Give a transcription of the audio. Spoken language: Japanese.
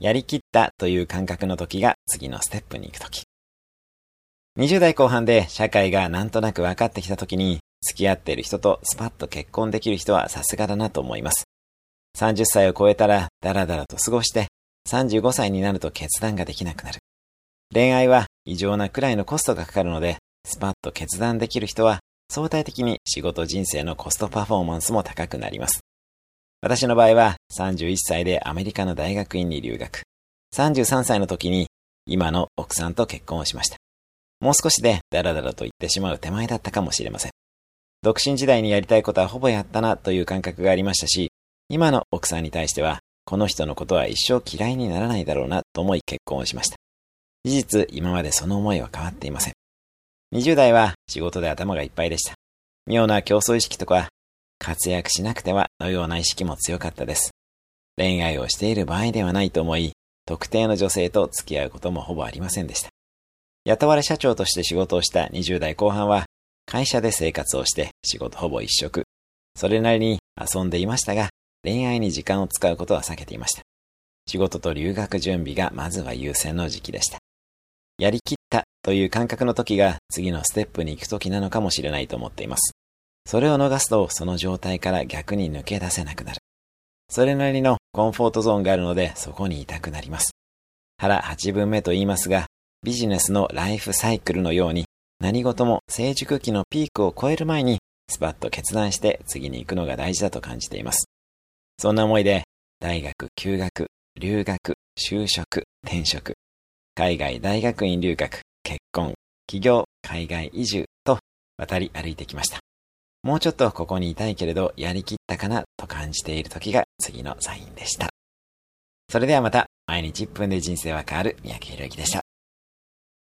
やりきったという感覚の時が次のステップに行く時。20代後半で社会がなんとなく分かってきた時に、付き合っている人とスパッと結婚できる人はさすがだなと思います。30歳を超えたらダラダラと過ごして、35歳になると決断ができなくなる。恋愛は異常なくらいのコストがかかるので、スパッと決断できる人は相対的に仕事人生のコストパフォーマンスも高くなります。私の場合は31歳でアメリカの大学院に留学。33歳の時に今の奥さんと結婚をしました。もう少しでダラダラと言ってしまう手前だったかもしれません。独身時代にやりたいことはほぼやったなという感覚がありましたし、今の奥さんに対しては、この人のことは一生嫌いにならないだろうなと思い結婚をしました。事実、今までその思いは変わっていません。20代は仕事で頭がいっぱいでした。妙な競争意識とか、活躍しなくてはのような意識も強かったです。恋愛をしている場合ではないと思い、特定の女性と付き合うこともほぼありませんでした。雇われ社長として仕事をした20代後半は、会社で生活をして仕事ほぼ一色。それなりに遊んでいましたが、恋愛に時間を使うことは避けていました。仕事と留学準備がまずは優先の時期でした。やりきったという感覚の時が次のステップに行く時なのかもしれないと思っています。それを逃すとその状態から逆に抜け出せなくなる。それなりのコンフォートゾーンがあるのでそこにいたくなります。腹8分目と言いますが、ビジネスのライフサイクルのように何事も成熟期のピークを超える前にスパッと決断して次に行くのが大事だと感じています。そんな思いで大学、休学、留学、就職、転職、海外大学院留学、結婚、起業、海外移住と渡り歩いてきました。もうちょっとここにいたいけれどやりきったかなと感じている時が次のサインでした。それではまた毎日1分で人生は変わる三宅宏之でした。